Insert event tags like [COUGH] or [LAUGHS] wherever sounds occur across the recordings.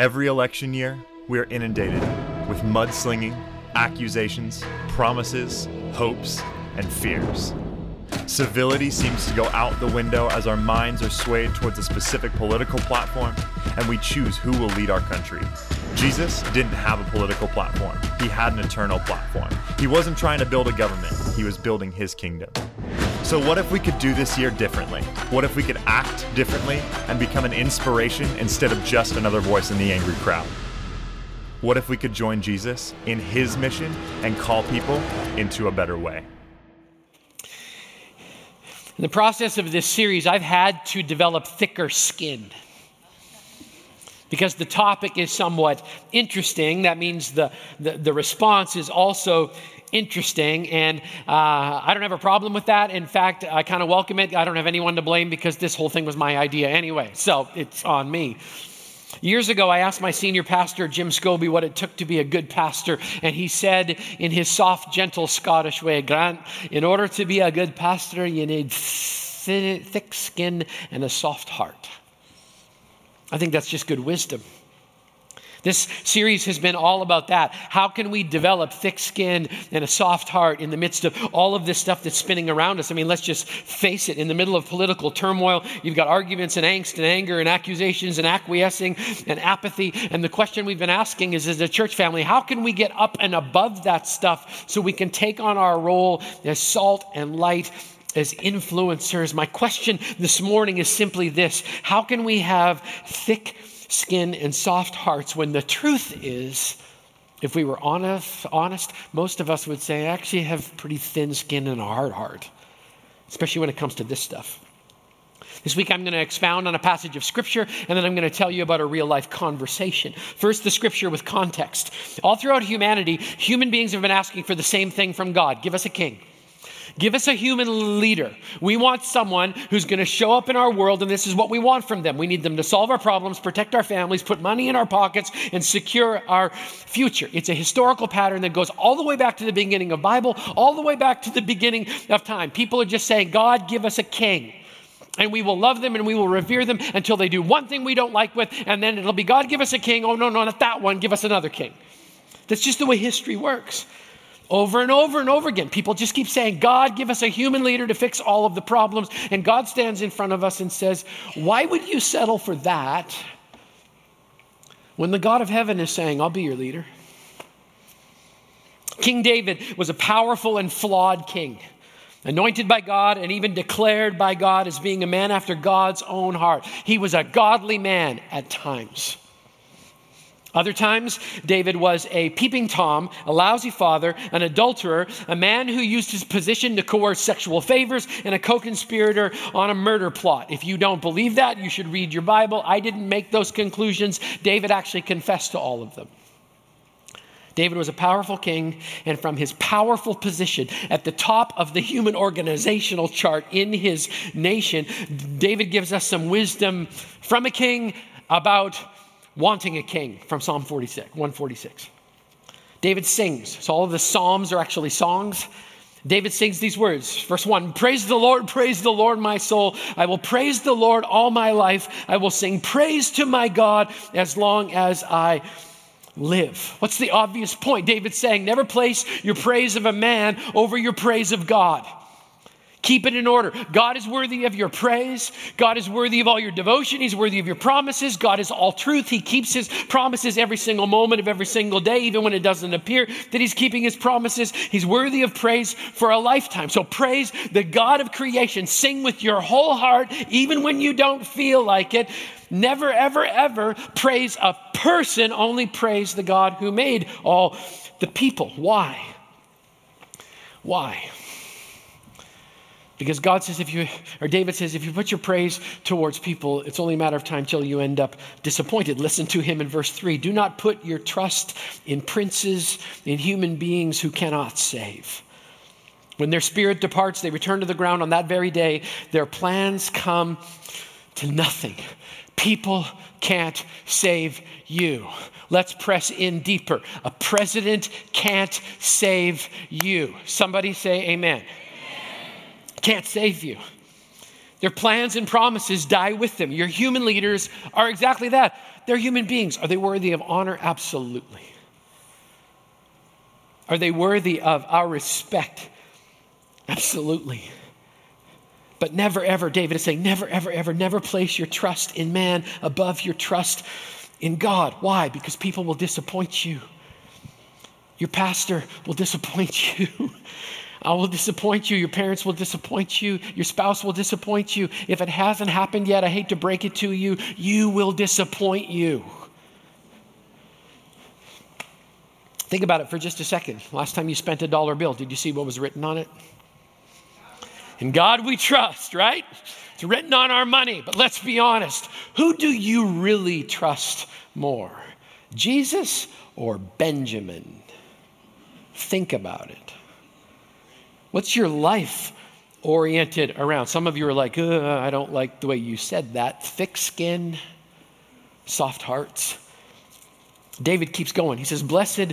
Every election year, we are inundated with mudslinging, accusations, promises, hopes, and fears. Civility seems to go out the window as our minds are swayed towards a specific political platform and we choose who will lead our country. Jesus didn't have a political platform, he had an eternal platform. He wasn't trying to build a government, he was building his kingdom. So, what if we could do this year differently? What if we could act differently and become an inspiration instead of just another voice in the angry crowd? What if we could join Jesus in his mission and call people into a better way? In the process of this series, I've had to develop thicker skin because the topic is somewhat interesting. That means the, the, the response is also interesting. And uh, I don't have a problem with that. In fact, I kind of welcome it. I don't have anyone to blame because this whole thing was my idea anyway. So it's on me. Years ago, I asked my senior pastor, Jim Scobie, what it took to be a good pastor. And he said in his soft, gentle Scottish way, Grant, in order to be a good pastor, you need thick skin and a soft heart. I think that's just good wisdom. This series has been all about that. How can we develop thick skin and a soft heart in the midst of all of this stuff that's spinning around us? I mean, let's just face it. In the middle of political turmoil, you've got arguments and angst and anger and accusations and acquiescing and apathy. And the question we've been asking is as a church family, how can we get up and above that stuff so we can take on our role as salt and light as influencers. My question this morning is simply this How can we have thick skin and soft hearts when the truth is, if we were honest, honest, most of us would say, I actually have pretty thin skin and a hard heart, especially when it comes to this stuff. This week, I'm going to expound on a passage of Scripture, and then I'm going to tell you about a real life conversation. First, the Scripture with context. All throughout humanity, human beings have been asking for the same thing from God give us a king. Give us a human leader. We want someone who's going to show up in our world, and this is what we want from them. We need them to solve our problems, protect our families, put money in our pockets, and secure our future. It's a historical pattern that goes all the way back to the beginning of Bible, all the way back to the beginning of time. People are just saying, God, give us a king. And we will love them and we will revere them until they do one thing we don't like with, and then it'll be God, give us a king. Oh, no, no, not that one. Give us another king. That's just the way history works. Over and over and over again, people just keep saying, God, give us a human leader to fix all of the problems. And God stands in front of us and says, Why would you settle for that when the God of heaven is saying, I'll be your leader? King David was a powerful and flawed king, anointed by God and even declared by God as being a man after God's own heart. He was a godly man at times. Other times, David was a peeping Tom, a lousy father, an adulterer, a man who used his position to coerce sexual favors, and a co conspirator on a murder plot. If you don't believe that, you should read your Bible. I didn't make those conclusions. David actually confessed to all of them. David was a powerful king, and from his powerful position at the top of the human organizational chart in his nation, David gives us some wisdom from a king about wanting a king from Psalm 46, 146. David sings. So all of the Psalms are actually songs. David sings these words. Verse 1 Praise the Lord, praise the Lord, my soul. I will praise the Lord all my life. I will sing praise to my God as long as I live. What's the obvious point? David's saying, Never place your praise of a man over your praise of God. Keep it in order. God is worthy of your praise. God is worthy of all your devotion. He's worthy of your promises. God is all truth. He keeps his promises every single moment of every single day, even when it doesn't appear that he's keeping his promises. He's worthy of praise for a lifetime. So praise the God of creation. Sing with your whole heart, even when you don't feel like it. Never, ever, ever praise a person, only praise the God who made all the people. Why? Why? Because God says, if you, or David says, if you put your praise towards people, it's only a matter of time till you end up disappointed. Listen to him in verse 3 Do not put your trust in princes, in human beings who cannot save. When their spirit departs, they return to the ground on that very day. Their plans come to nothing. People can't save you. Let's press in deeper. A president can't save you. Somebody say, Amen can't save you. Their plans and promises die with them. Your human leaders are exactly that. They're human beings. Are they worthy of honor? Absolutely. Are they worthy of our respect? Absolutely. But never, ever, David is saying, never, ever, ever, never place your trust in man above your trust in God. Why? Because people will disappoint you. Your pastor will disappoint [LAUGHS] you. I will disappoint you. Your parents will disappoint you. Your spouse will disappoint you. If it hasn't happened yet, I hate to break it to you, you will disappoint you. Think about it for just a second. Last time you spent a dollar bill, did you see what was written on it? In God we trust, right? It's written on our money. But let's be honest who do you really trust more? Jesus or Benjamin? Think about it. What's your life oriented around? Some of you are like, uh, I don't like the way you said that. Thick skin, soft hearts. David keeps going. He says, Blessed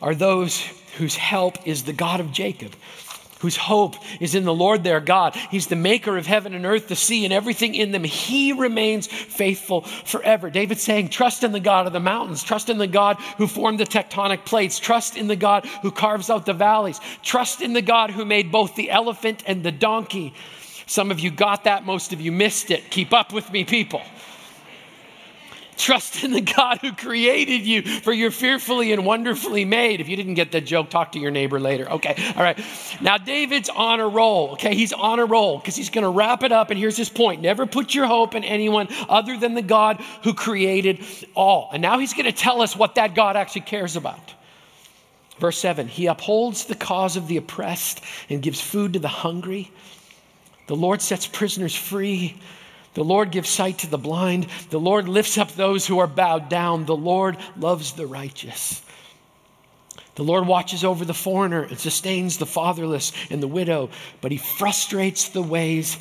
are those whose help is the God of Jacob whose hope is in the Lord their God. He's the maker of heaven and earth, the sea, and everything in them. He remains faithful forever. David's saying, Trust in the God of the mountains. Trust in the God who formed the tectonic plates. Trust in the God who carves out the valleys. Trust in the God who made both the elephant and the donkey. Some of you got that, most of you missed it. Keep up with me, people. Trust in the God who created you, for you're fearfully and wonderfully made. If you didn't get that joke, talk to your neighbor later. Okay, all right. Now, David's on a roll, okay? He's on a roll because he's going to wrap it up. And here's his point never put your hope in anyone other than the God who created all. And now he's going to tell us what that God actually cares about. Verse 7 He upholds the cause of the oppressed and gives food to the hungry. The Lord sets prisoners free the Lord gives sight to the blind. The Lord lifts up those who are bowed down. The Lord loves the righteous. The Lord watches over the foreigner and sustains the fatherless and the widow, but he frustrates the ways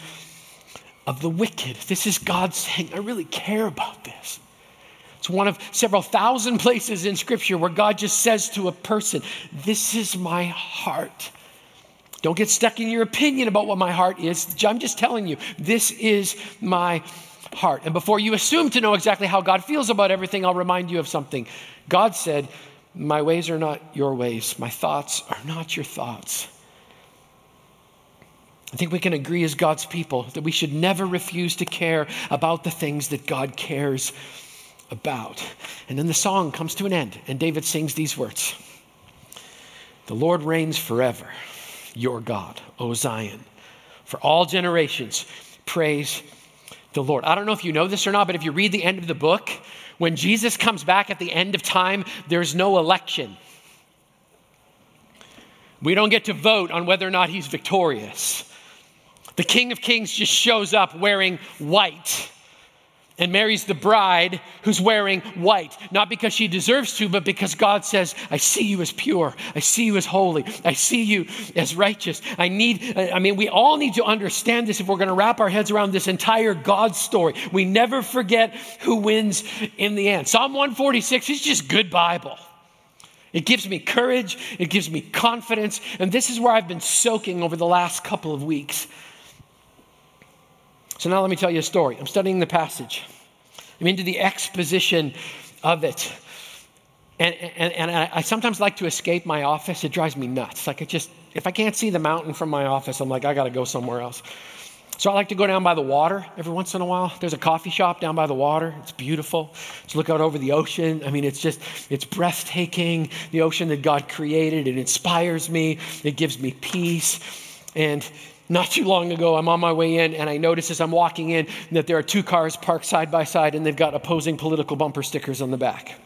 of the wicked. This is God saying, I really care about this. It's one of several thousand places in Scripture where God just says to a person, This is my heart. Don't get stuck in your opinion about what my heart is. I'm just telling you, this is my heart. And before you assume to know exactly how God feels about everything, I'll remind you of something. God said, My ways are not your ways, my thoughts are not your thoughts. I think we can agree as God's people that we should never refuse to care about the things that God cares about. And then the song comes to an end, and David sings these words The Lord reigns forever your God, O Zion. For all generations, praise the Lord. I don't know if you know this or not, but if you read the end of the book, when Jesus comes back at the end of time, there's no election. We don't get to vote on whether or not he's victorious. The King of Kings just shows up wearing white and marries the bride who's wearing white, not because she deserves to, but because God says, I see you as pure. I see you as holy. I see you as righteous. I need, I mean, we all need to understand this if we're going to wrap our heads around this entire God story. We never forget who wins in the end. Psalm 146 is just good Bible. It gives me courage, it gives me confidence, and this is where I've been soaking over the last couple of weeks. So now let me tell you a story. I'm studying the passage, I'm into the exposition of it. And, and, and I sometimes like to escape my office. It drives me nuts. Like, it just, if I can't see the mountain from my office, I'm like, I got to go somewhere else. So I like to go down by the water every once in a while. There's a coffee shop down by the water. It's beautiful. Just look out over the ocean. I mean, it's just, it's breathtaking. The ocean that God created. It inspires me. It gives me peace. And not too long ago, I'm on my way in, and I notice as I'm walking in that there are two cars parked side by side, and they've got opposing political bumper stickers on the back.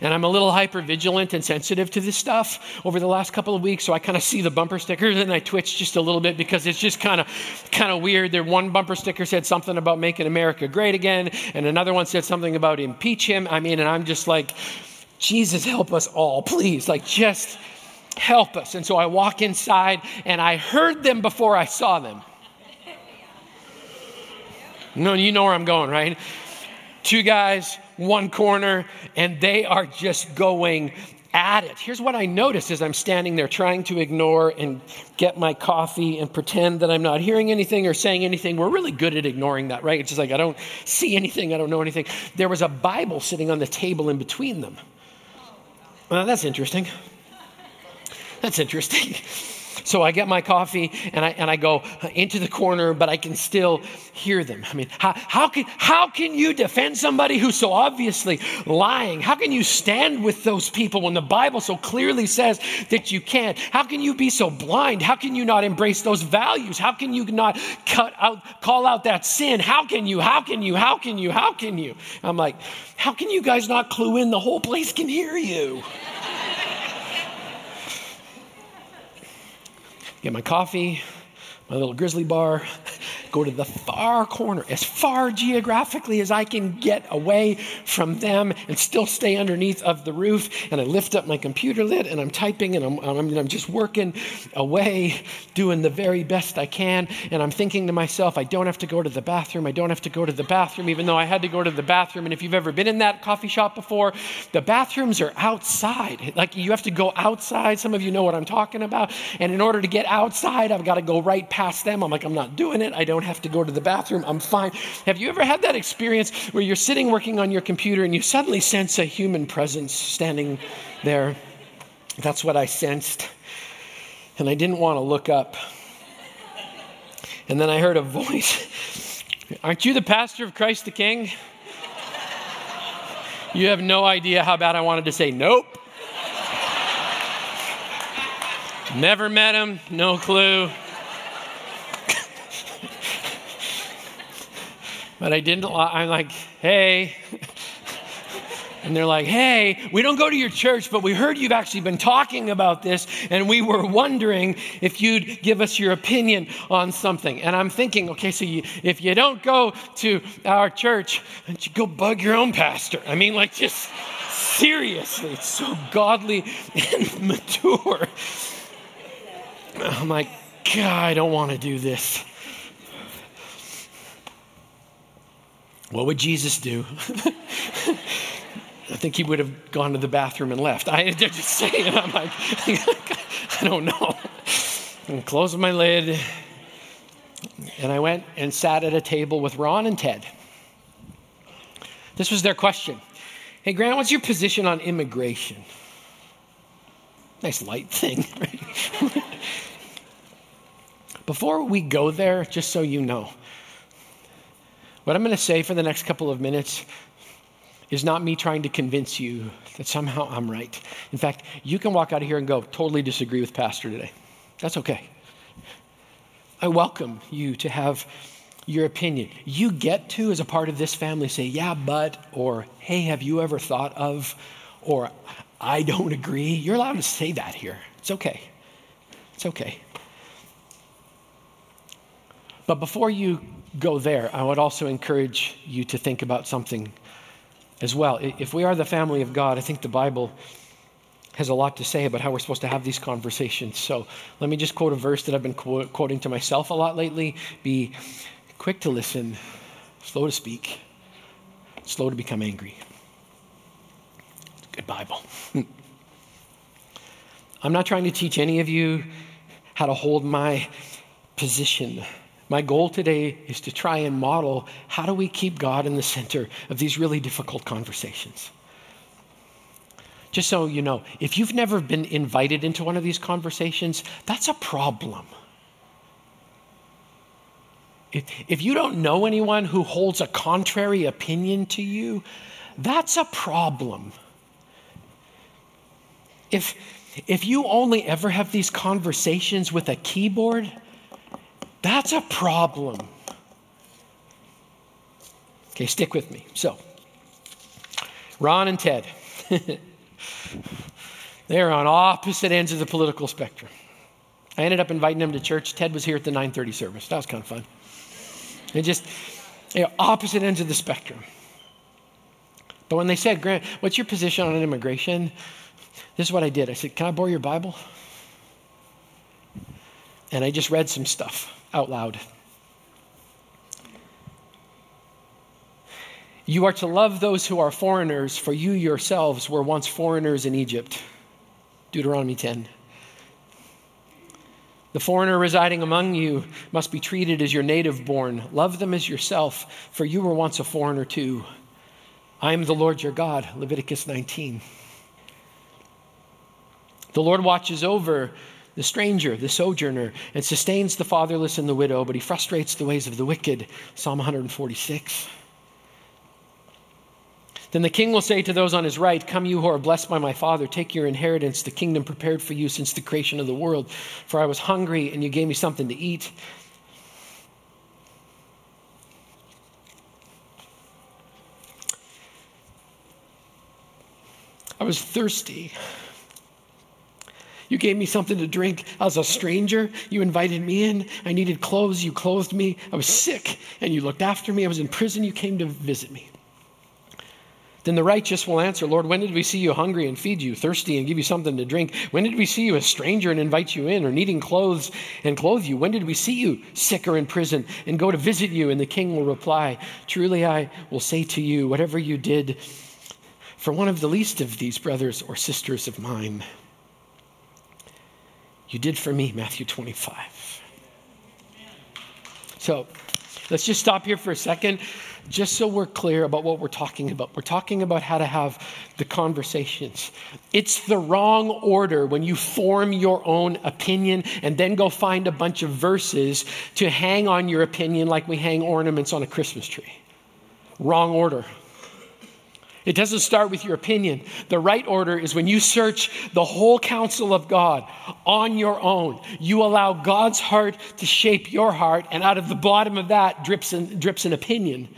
And I'm a little hyper vigilant and sensitive to this stuff over the last couple of weeks. So I kind of see the bumper stickers and I twitch just a little bit because it's just kind of kind of weird. There one bumper sticker said something about making America great again, and another one said something about impeach him. I mean, and I'm just like, Jesus help us all, please. Like just help us. And so I walk inside and I heard them before I saw them. No, you know where I'm going, right? Two guys, one corner, and they are just going at it. Here's what I noticed as I'm standing there trying to ignore and get my coffee and pretend that I'm not hearing anything or saying anything. We're really good at ignoring that, right? It's just like I don't see anything, I don't know anything. There was a Bible sitting on the table in between them. Well, that's interesting. [LAUGHS] That's interesting. So I get my coffee and I, and I go into the corner, but I can still hear them. I mean, how, how, can, how can you defend somebody who's so obviously lying? How can you stand with those people when the Bible so clearly says that you can't? How can you be so blind? How can you not embrace those values? How can you not cut out, call out that sin? How can you? How can you? How can you? How can you? I'm like, how can you guys not clue in? The whole place can hear you. Get my coffee, my little grizzly bar, go to the far corner, as far geographically as I can get away from them and still stay underneath of the roof. And I lift up my computer lid and I'm typing and I'm, I'm, I'm just working away, doing the very best I can. And I'm thinking to myself, I don't have to go to the bathroom. I don't have to go to the bathroom, even though I had to go to the bathroom. And if you've ever been in that coffee shop before, the bathrooms are outside. Like you have to go outside. Some of you know what I'm talking about. And in order to get outside, I've got to go right past them. I'm like, I'm not doing it. I don't have to go to the bathroom. I'm fine. Have you ever had that experience where you're sitting working on your computer and you suddenly sense a human presence standing there? That's what I sensed. And I didn't want to look up. And then I heard a voice Aren't you the pastor of Christ the King? You have no idea how bad I wanted to say, Nope. Never met him, no clue. But I didn't, I'm like, hey. And they're like, hey, we don't go to your church, but we heard you've actually been talking about this, and we were wondering if you'd give us your opinion on something. And I'm thinking, okay, so you, if you don't go to our church, you go bug your own pastor? I mean, like, just seriously, it's so godly and mature. I'm like, God, I don't want to do this. What would Jesus do? [LAUGHS] I think he would have gone to the bathroom and left. I just saying, I'm like, [LAUGHS] I don't know. And closed my lid, and I went and sat at a table with Ron and Ted. This was their question. Hey, Grant, what's your position on immigration? Nice light thing, right? [LAUGHS] Before we go there, just so you know, what I'm going to say for the next couple of minutes is not me trying to convince you that somehow I'm right. In fact, you can walk out of here and go, totally disagree with Pastor today. That's okay. I welcome you to have your opinion. You get to, as a part of this family, say, yeah, but, or hey, have you ever thought of, or I don't agree. You're allowed to say that here. It's okay. It's okay. But before you go there, I would also encourage you to think about something as well. If we are the family of God, I think the Bible has a lot to say about how we're supposed to have these conversations. So let me just quote a verse that I've been quote, quoting to myself a lot lately Be quick to listen, slow to speak, slow to become angry. Good Bible. [LAUGHS] I'm not trying to teach any of you how to hold my position my goal today is to try and model how do we keep God in the center of these really difficult conversations. Just so you know, if you've never been invited into one of these conversations, that's a problem. If, if you don't know anyone who holds a contrary opinion to you, that's a problem. If, if you only ever have these conversations with a keyboard, that's a problem. Okay, stick with me. So, Ron and Ted, [LAUGHS] they're on opposite ends of the political spectrum. I ended up inviting them to church. Ted was here at the 9:30 service. That was kind of fun. And just you know, opposite ends of the spectrum. But when they said, Grant, what's your position on immigration? This is what I did. I said, Can I borrow your Bible? And I just read some stuff out loud. You are to love those who are foreigners, for you yourselves were once foreigners in Egypt. Deuteronomy 10. The foreigner residing among you must be treated as your native born. Love them as yourself, for you were once a foreigner too. I am the Lord your God. Leviticus 19. The Lord watches over the stranger, the sojourner, and sustains the fatherless and the widow, but he frustrates the ways of the wicked. Psalm 146. Then the king will say to those on his right, Come, you who are blessed by my father, take your inheritance, the kingdom prepared for you since the creation of the world. For I was hungry, and you gave me something to eat. I was thirsty. You gave me something to drink. I was a stranger. You invited me in. I needed clothes. You clothed me. I was sick, and you looked after me. I was in prison. You came to visit me. Then the righteous will answer, Lord, when did we see you hungry and feed you, thirsty and give you something to drink? When did we see you a stranger and invite you in, or needing clothes and clothe you? When did we see you sick or in prison and go to visit you? And the king will reply, Truly I will say to you, whatever you did for one of the least of these brothers or sisters of mine, you did for me, Matthew 25. So let's just stop here for a second just so we're clear about what we're talking about. We're talking about how to have the conversations. It's the wrong order when you form your own opinion and then go find a bunch of verses to hang on your opinion like we hang ornaments on a Christmas tree. Wrong order. It doesn't start with your opinion. The right order is when you search the whole counsel of God on your own. You allow God's heart to shape your heart, and out of the bottom of that drips an, drips an opinion.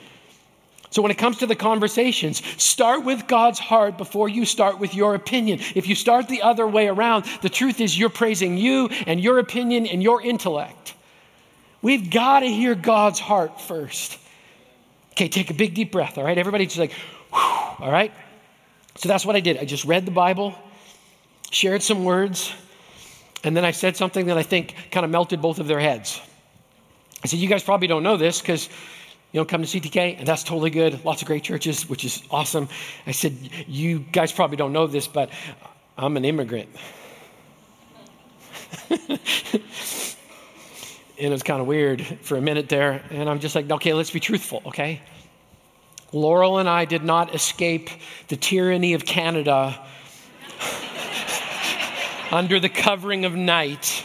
So, when it comes to the conversations, start with God's heart before you start with your opinion. If you start the other way around, the truth is you're praising you and your opinion and your intellect. We've got to hear God's heart first. Okay, take a big deep breath, all right? Everybody just like, whew, all right? So that's what I did. I just read the Bible, shared some words, and then I said something that I think kind of melted both of their heads. I said, You guys probably don't know this because you don't come to CTK, and that's totally good. Lots of great churches, which is awesome. I said, You guys probably don't know this, but I'm an immigrant. [LAUGHS] and it was kind of weird for a minute there. And I'm just like, okay, let's be truthful, okay? Laurel and I did not escape the tyranny of Canada [LAUGHS] under the covering of night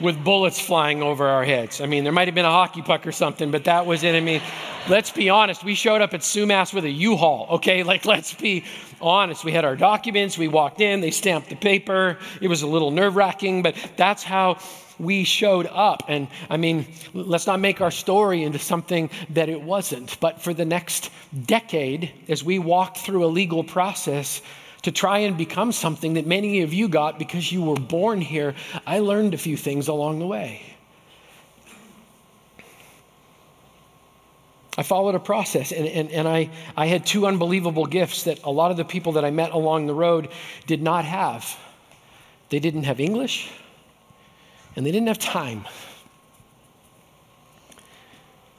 with bullets flying over our heads. I mean, there might have been a hockey puck or something, but that was it. I mean, let's be honest. We showed up at Sumas with a U-Haul, okay? [LAUGHS] Like, let's be honest. We had our documents. We walked in. They stamped the paper. It was a little nerve-wracking, but that's how we showed up. And I mean, let's not make our story into something that it wasn't. But for the next decade, as we walked through a legal process, to try and become something that many of you got because you were born here, I learned a few things along the way. I followed a process, and, and, and I, I had two unbelievable gifts that a lot of the people that I met along the road did not have. They didn't have English, and they didn't have time.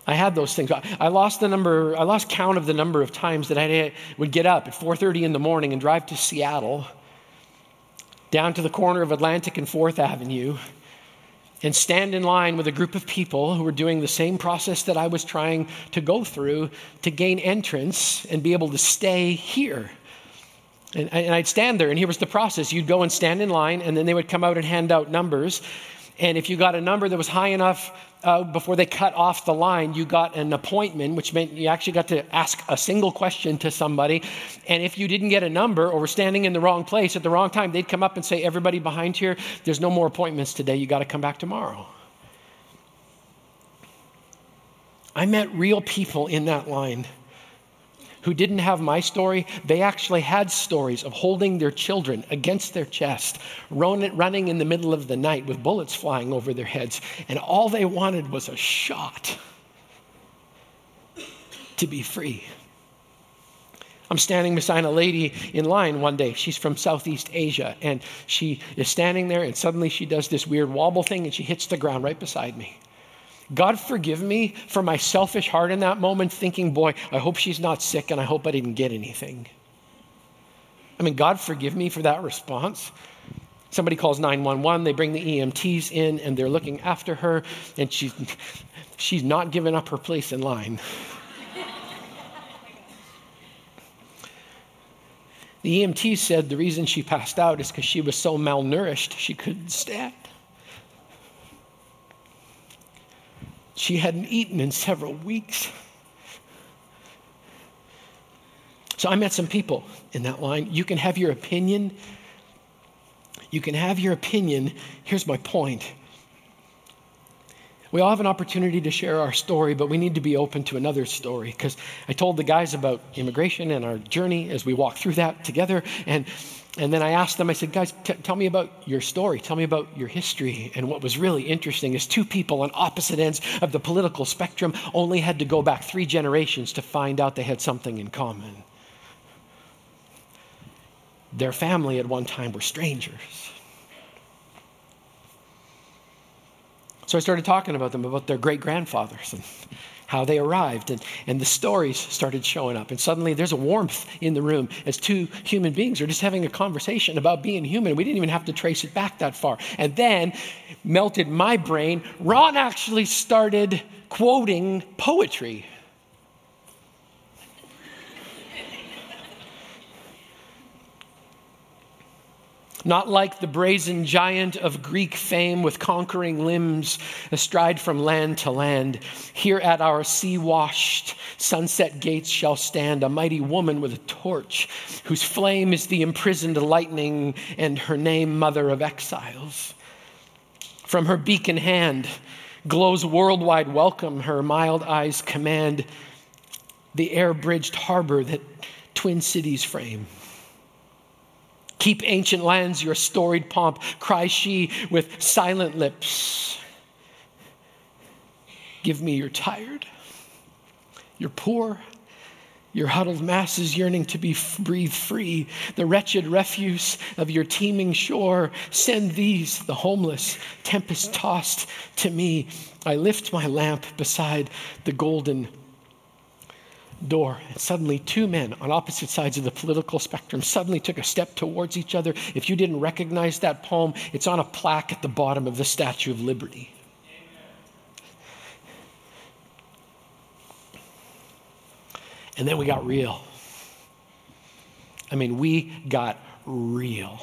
I had those things. I lost the number, I lost count of the number of times that I would get up at 4:30 in the morning and drive to Seattle, down to the corner of Atlantic and 4th Avenue, and stand in line with a group of people who were doing the same process that I was trying to go through to gain entrance and be able to stay here. And, and I'd stand there, and here was the process. You'd go and stand in line, and then they would come out and hand out numbers. And if you got a number that was high enough uh, before they cut off the line, you got an appointment, which meant you actually got to ask a single question to somebody. And if you didn't get a number or were standing in the wrong place at the wrong time, they'd come up and say, Everybody behind here, there's no more appointments today. You got to come back tomorrow. I met real people in that line who didn't have my story, they actually had stories of holding their children against their chest, running in the middle of the night with bullets flying over their heads, and all they wanted was a shot to be free. I'm standing beside a lady in line one day. She's from Southeast Asia, and she is standing there, and suddenly she does this weird wobble thing, and she hits the ground right beside me. God forgive me for my selfish heart in that moment, thinking, boy, I hope she's not sick and I hope I didn't get anything. I mean, God forgive me for that response. Somebody calls 911, they bring the EMTs in, and they're looking after her, and she's, [LAUGHS] she's not giving up her place in line. The EMT said the reason she passed out is because she was so malnourished she couldn't stand. She hadn't eaten in several weeks. So I met some people in that line. You can have your opinion. You can have your opinion. Here's my point. We all have an opportunity to share our story, but we need to be open to another story. Because I told the guys about immigration and our journey as we walked through that together. And, and then I asked them, I said, guys, t- tell me about your story. Tell me about your history. And what was really interesting is two people on opposite ends of the political spectrum only had to go back three generations to find out they had something in common. Their family at one time were strangers. So I started talking about them, about their great grandfathers and [LAUGHS] how they arrived, and, and the stories started showing up. And suddenly there's a warmth in the room as two human beings are just having a conversation about being human. We didn't even have to trace it back that far. And then melted my brain. Ron actually started quoting poetry. Not like the brazen giant of Greek fame with conquering limbs astride from land to land. Here at our sea washed sunset gates shall stand a mighty woman with a torch, whose flame is the imprisoned lightning, and her name, Mother of Exiles. From her beacon hand glows worldwide welcome, her mild eyes command the air bridged harbor that twin cities frame. Keep ancient lands your storied pomp, cries she with silent lips. Give me your tired, your poor, your huddled masses yearning to be breathed free, the wretched refuse of your teeming shore. Send these, the homeless, tempest tossed, to me. I lift my lamp beside the golden door, and suddenly two men on opposite sides of the political spectrum suddenly took a step towards each other. If you didn't recognize that poem, it's on a plaque at the bottom of the Statue of Liberty. And then we got real. I mean, we got real.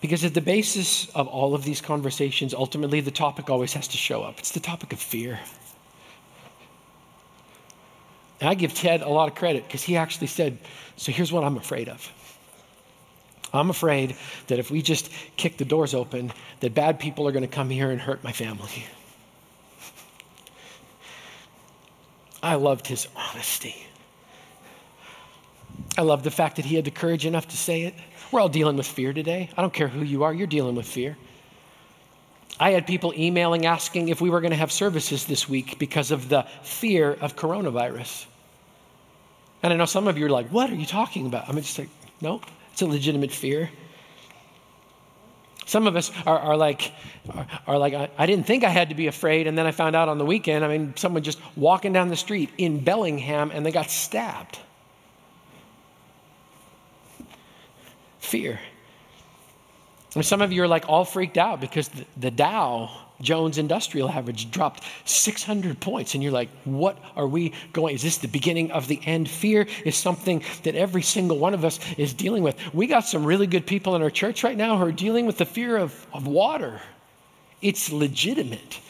Because at the basis of all of these conversations, ultimately the topic always has to show up. It's the topic of fear. And I give Ted a lot of credit because he actually said, So here's what I'm afraid of. I'm afraid that if we just kick the doors open, that bad people are going to come here and hurt my family. I loved his honesty. I loved the fact that he had the courage enough to say it. We're all dealing with fear today. I don't care who you are, you're dealing with fear. I had people emailing asking if we were going to have services this week because of the fear of coronavirus. And I know some of you are like, what are you talking about? I'm just like, no, it's a legitimate fear. Some of us are, are like, are, are like I, I, didn't think I had to be afraid, and then I found out on the weekend. I mean, someone just walking down the street in Bellingham and they got stabbed. Fear. And some of you are like all freaked out because the, the Dow Jones Industrial Average dropped 600 points. And you're like, what are we going? Is this the beginning of the end? Fear is something that every single one of us is dealing with. We got some really good people in our church right now who are dealing with the fear of, of water. It's legitimate.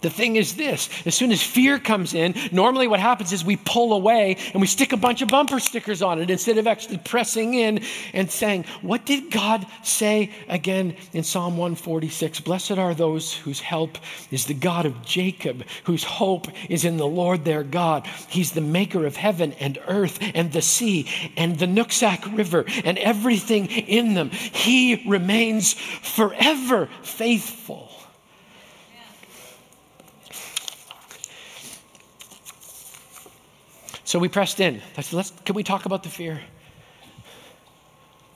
The thing is this as soon as fear comes in, normally what happens is we pull away and we stick a bunch of bumper stickers on it instead of actually pressing in and saying, What did God say again in Psalm 146? Blessed are those whose help is the God of Jacob, whose hope is in the Lord their God. He's the maker of heaven and earth and the sea and the Nooksack River and everything in them. He remains forever faithful. So we pressed in. I said, Let's, can we talk about the fear?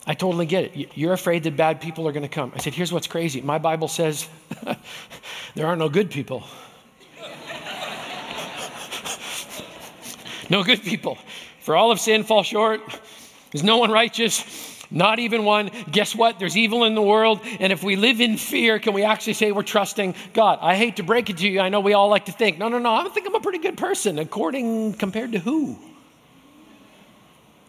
I totally get it. You're afraid that bad people are going to come. I said, Here's what's crazy. My Bible says [LAUGHS] there are no good people. [LAUGHS] no good people. For all of sin fall short. There's no one righteous. Not even one. Guess what? There's evil in the world. And if we live in fear, can we actually say we're trusting God? I hate to break it to you. I know we all like to think, no, no, no, I think I'm a pretty good person. According, compared to who?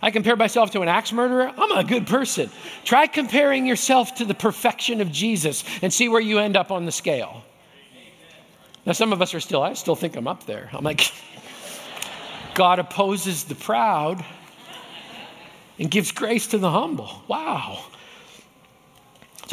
I compare myself to an axe murderer. I'm a good person. Try comparing yourself to the perfection of Jesus and see where you end up on the scale. Now, some of us are still, I still think I'm up there. I'm like, [LAUGHS] God opposes the proud and gives grace to the humble. Wow.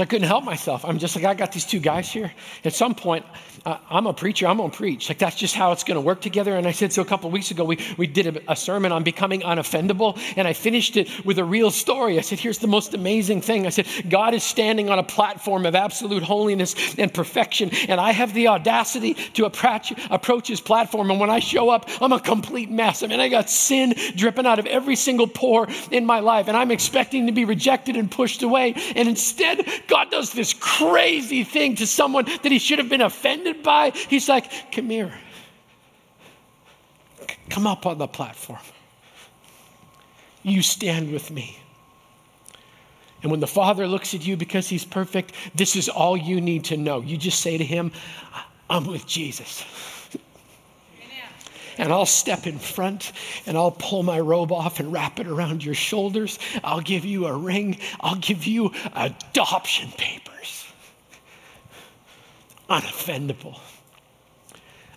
So I couldn't help myself. I'm just like, I got these two guys here. At some point, uh, I'm a preacher, I'm going to preach. Like, that's just how it's going to work together. And I said, so a couple weeks ago, we, we did a, a, sermon on becoming unoffendable, and I finished it with a real story. I said, here's the most amazing thing. I said, God is standing on a platform of absolute holiness and perfection, and I have the audacity to approach, approach his platform. And when I show up, I'm a complete mess. I mean, I got sin dripping out of every single pore in my life, and I'm expecting to be rejected and pushed away. And instead, God does this crazy thing to someone that he should have been offended by. He's like, Come here. Come up on the platform. You stand with me. And when the Father looks at you because He's perfect, this is all you need to know. You just say to Him, I'm with Jesus and I'll step in front and I'll pull my robe off and wrap it around your shoulders. I'll give you a ring. I'll give you adoption papers. Unoffendable.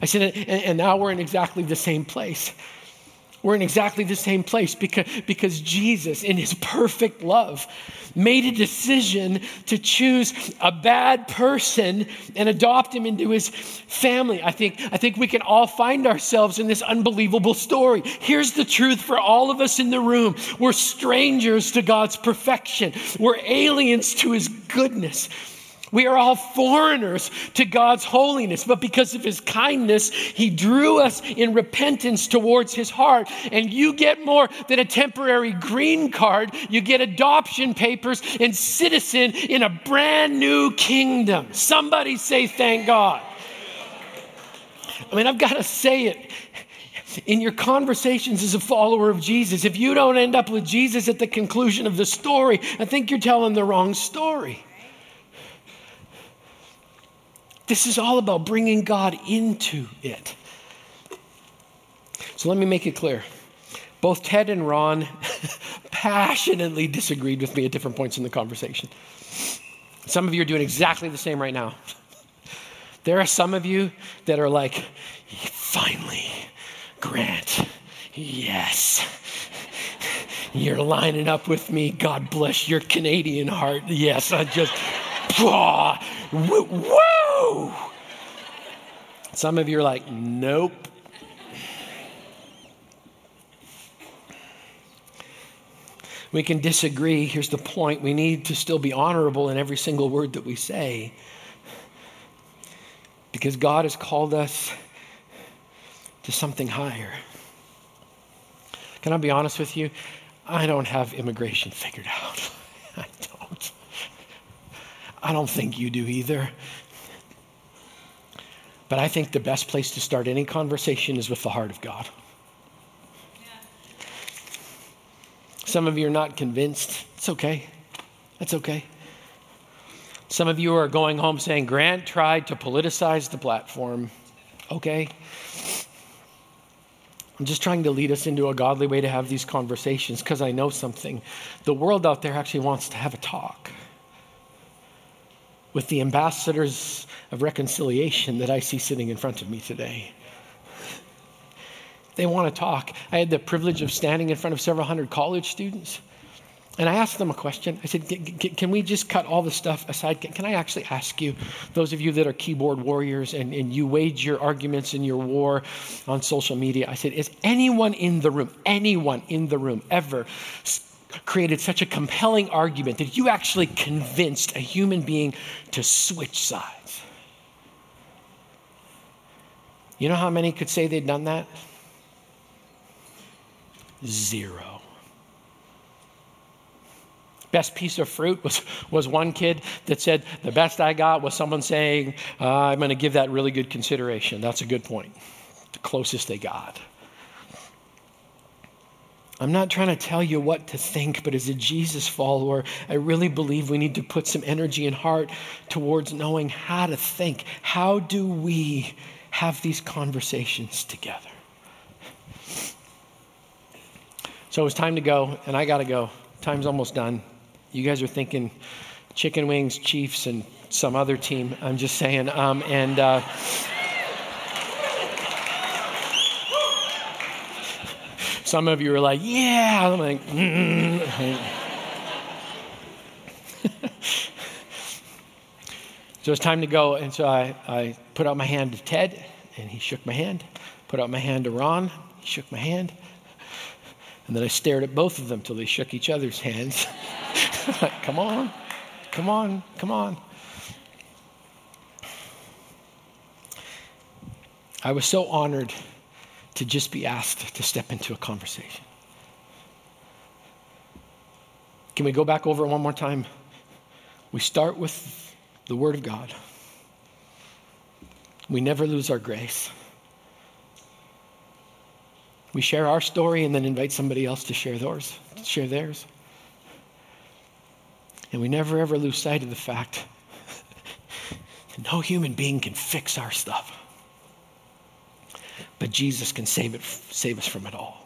I said, and now we're in exactly the same place. We're in exactly the same place because, because Jesus, in his perfect love, made a decision to choose a bad person and adopt him into his family. I think, I think we can all find ourselves in this unbelievable story. Here's the truth for all of us in the room we're strangers to God's perfection, we're aliens to his goodness. We are all foreigners to God's holiness, but because of his kindness, he drew us in repentance towards his heart. And you get more than a temporary green card, you get adoption papers and citizen in a brand new kingdom. Somebody say, Thank God. I mean, I've got to say it in your conversations as a follower of Jesus, if you don't end up with Jesus at the conclusion of the story, I think you're telling the wrong story. This is all about bringing God into it. So let me make it clear. Both Ted and Ron [LAUGHS] passionately disagreed with me at different points in the conversation. Some of you are doing exactly the same right now. There are some of you that are like, finally, Grant, yes. You're lining up with me. God bless your Canadian heart. Yes, I just, woo, some of you are like, nope. We can disagree. Here's the point we need to still be honorable in every single word that we say. Because God has called us to something higher. Can I be honest with you? I don't have immigration figured out. [LAUGHS] I don't. Think you do either. But I think the best place to start any conversation is with the heart of God. Some of you are not convinced. It's okay. That's okay. Some of you are going home saying, Grant tried to politicize the platform. Okay. I'm just trying to lead us into a godly way to have these conversations because I know something. The world out there actually wants to have a talk with the ambassadors of reconciliation that I see sitting in front of me today. They want to talk. I had the privilege of standing in front of several hundred college students. And I asked them a question. I said, Can we just cut all the stuff aside? Can I actually ask you, those of you that are keyboard warriors and, and you wage your arguments in your war on social media? I said, Is anyone in the room, anyone in the room ever created such a compelling argument that you actually convinced a human being to switch sides. You know how many could say they'd done that? Zero. Best piece of fruit was, was one kid that said, The best I got was someone saying, uh, I'm going to give that really good consideration. That's a good point. The closest they got. I'm not trying to tell you what to think, but as a Jesus follower, I really believe we need to put some energy and heart towards knowing how to think. How do we have these conversations together? So it's time to go, and I got to go. Time's almost done. You guys are thinking chicken wings, Chiefs, and some other team. I'm just saying. Um, and. Uh, Some of you are like, yeah. I'm like, mm, mm, mm, mm. so it's time to go. And so I, I put out my hand to Ted, and he shook my hand. Put out my hand to Ron, he shook my hand. And then I stared at both of them till they shook each other's hands. [LAUGHS] like, come on, come on, come on. I was so honored to just be asked to step into a conversation. Can we go back over it one more time? We start with the Word of God. We never lose our grace. We share our story and then invite somebody else to share theirs, share theirs. And we never ever lose sight of the fact [LAUGHS] that no human being can fix our stuff. But Jesus can save, it, save us from it all.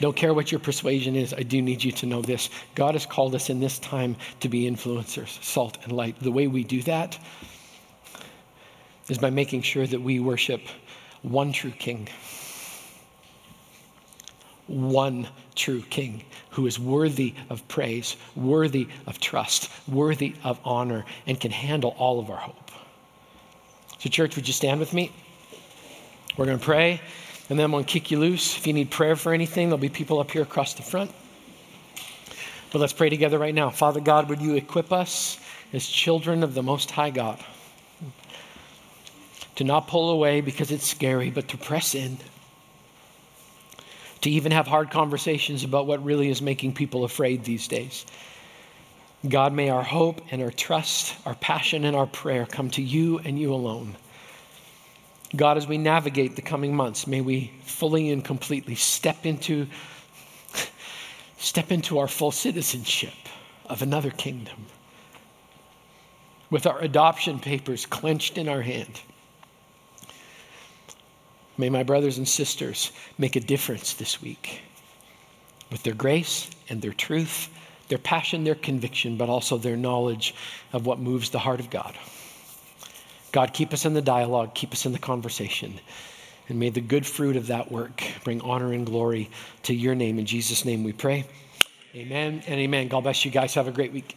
Don't care what your persuasion is, I do need you to know this. God has called us in this time to be influencers, salt and light. The way we do that is by making sure that we worship one true King. One true King who is worthy of praise, worthy of trust, worthy of honor, and can handle all of our hope. So, church, would you stand with me? We're going to pray, and then I'm going to kick you loose. If you need prayer for anything, there'll be people up here across the front. But let's pray together right now. Father God, would you equip us as children of the Most High God to not pull away because it's scary, but to press in? To even have hard conversations about what really is making people afraid these days. God, may our hope and our trust, our passion and our prayer come to you and you alone. God, as we navigate the coming months, may we fully and completely step into, step into our full citizenship of another kingdom with our adoption papers clenched in our hand. May my brothers and sisters make a difference this week with their grace and their truth their passion, their conviction, but also their knowledge of what moves the heart of God. God, keep us in the dialogue, keep us in the conversation. And may the good fruit of that work bring honor and glory to your name. In Jesus' name we pray. Amen and amen. God bless you guys. Have a great week.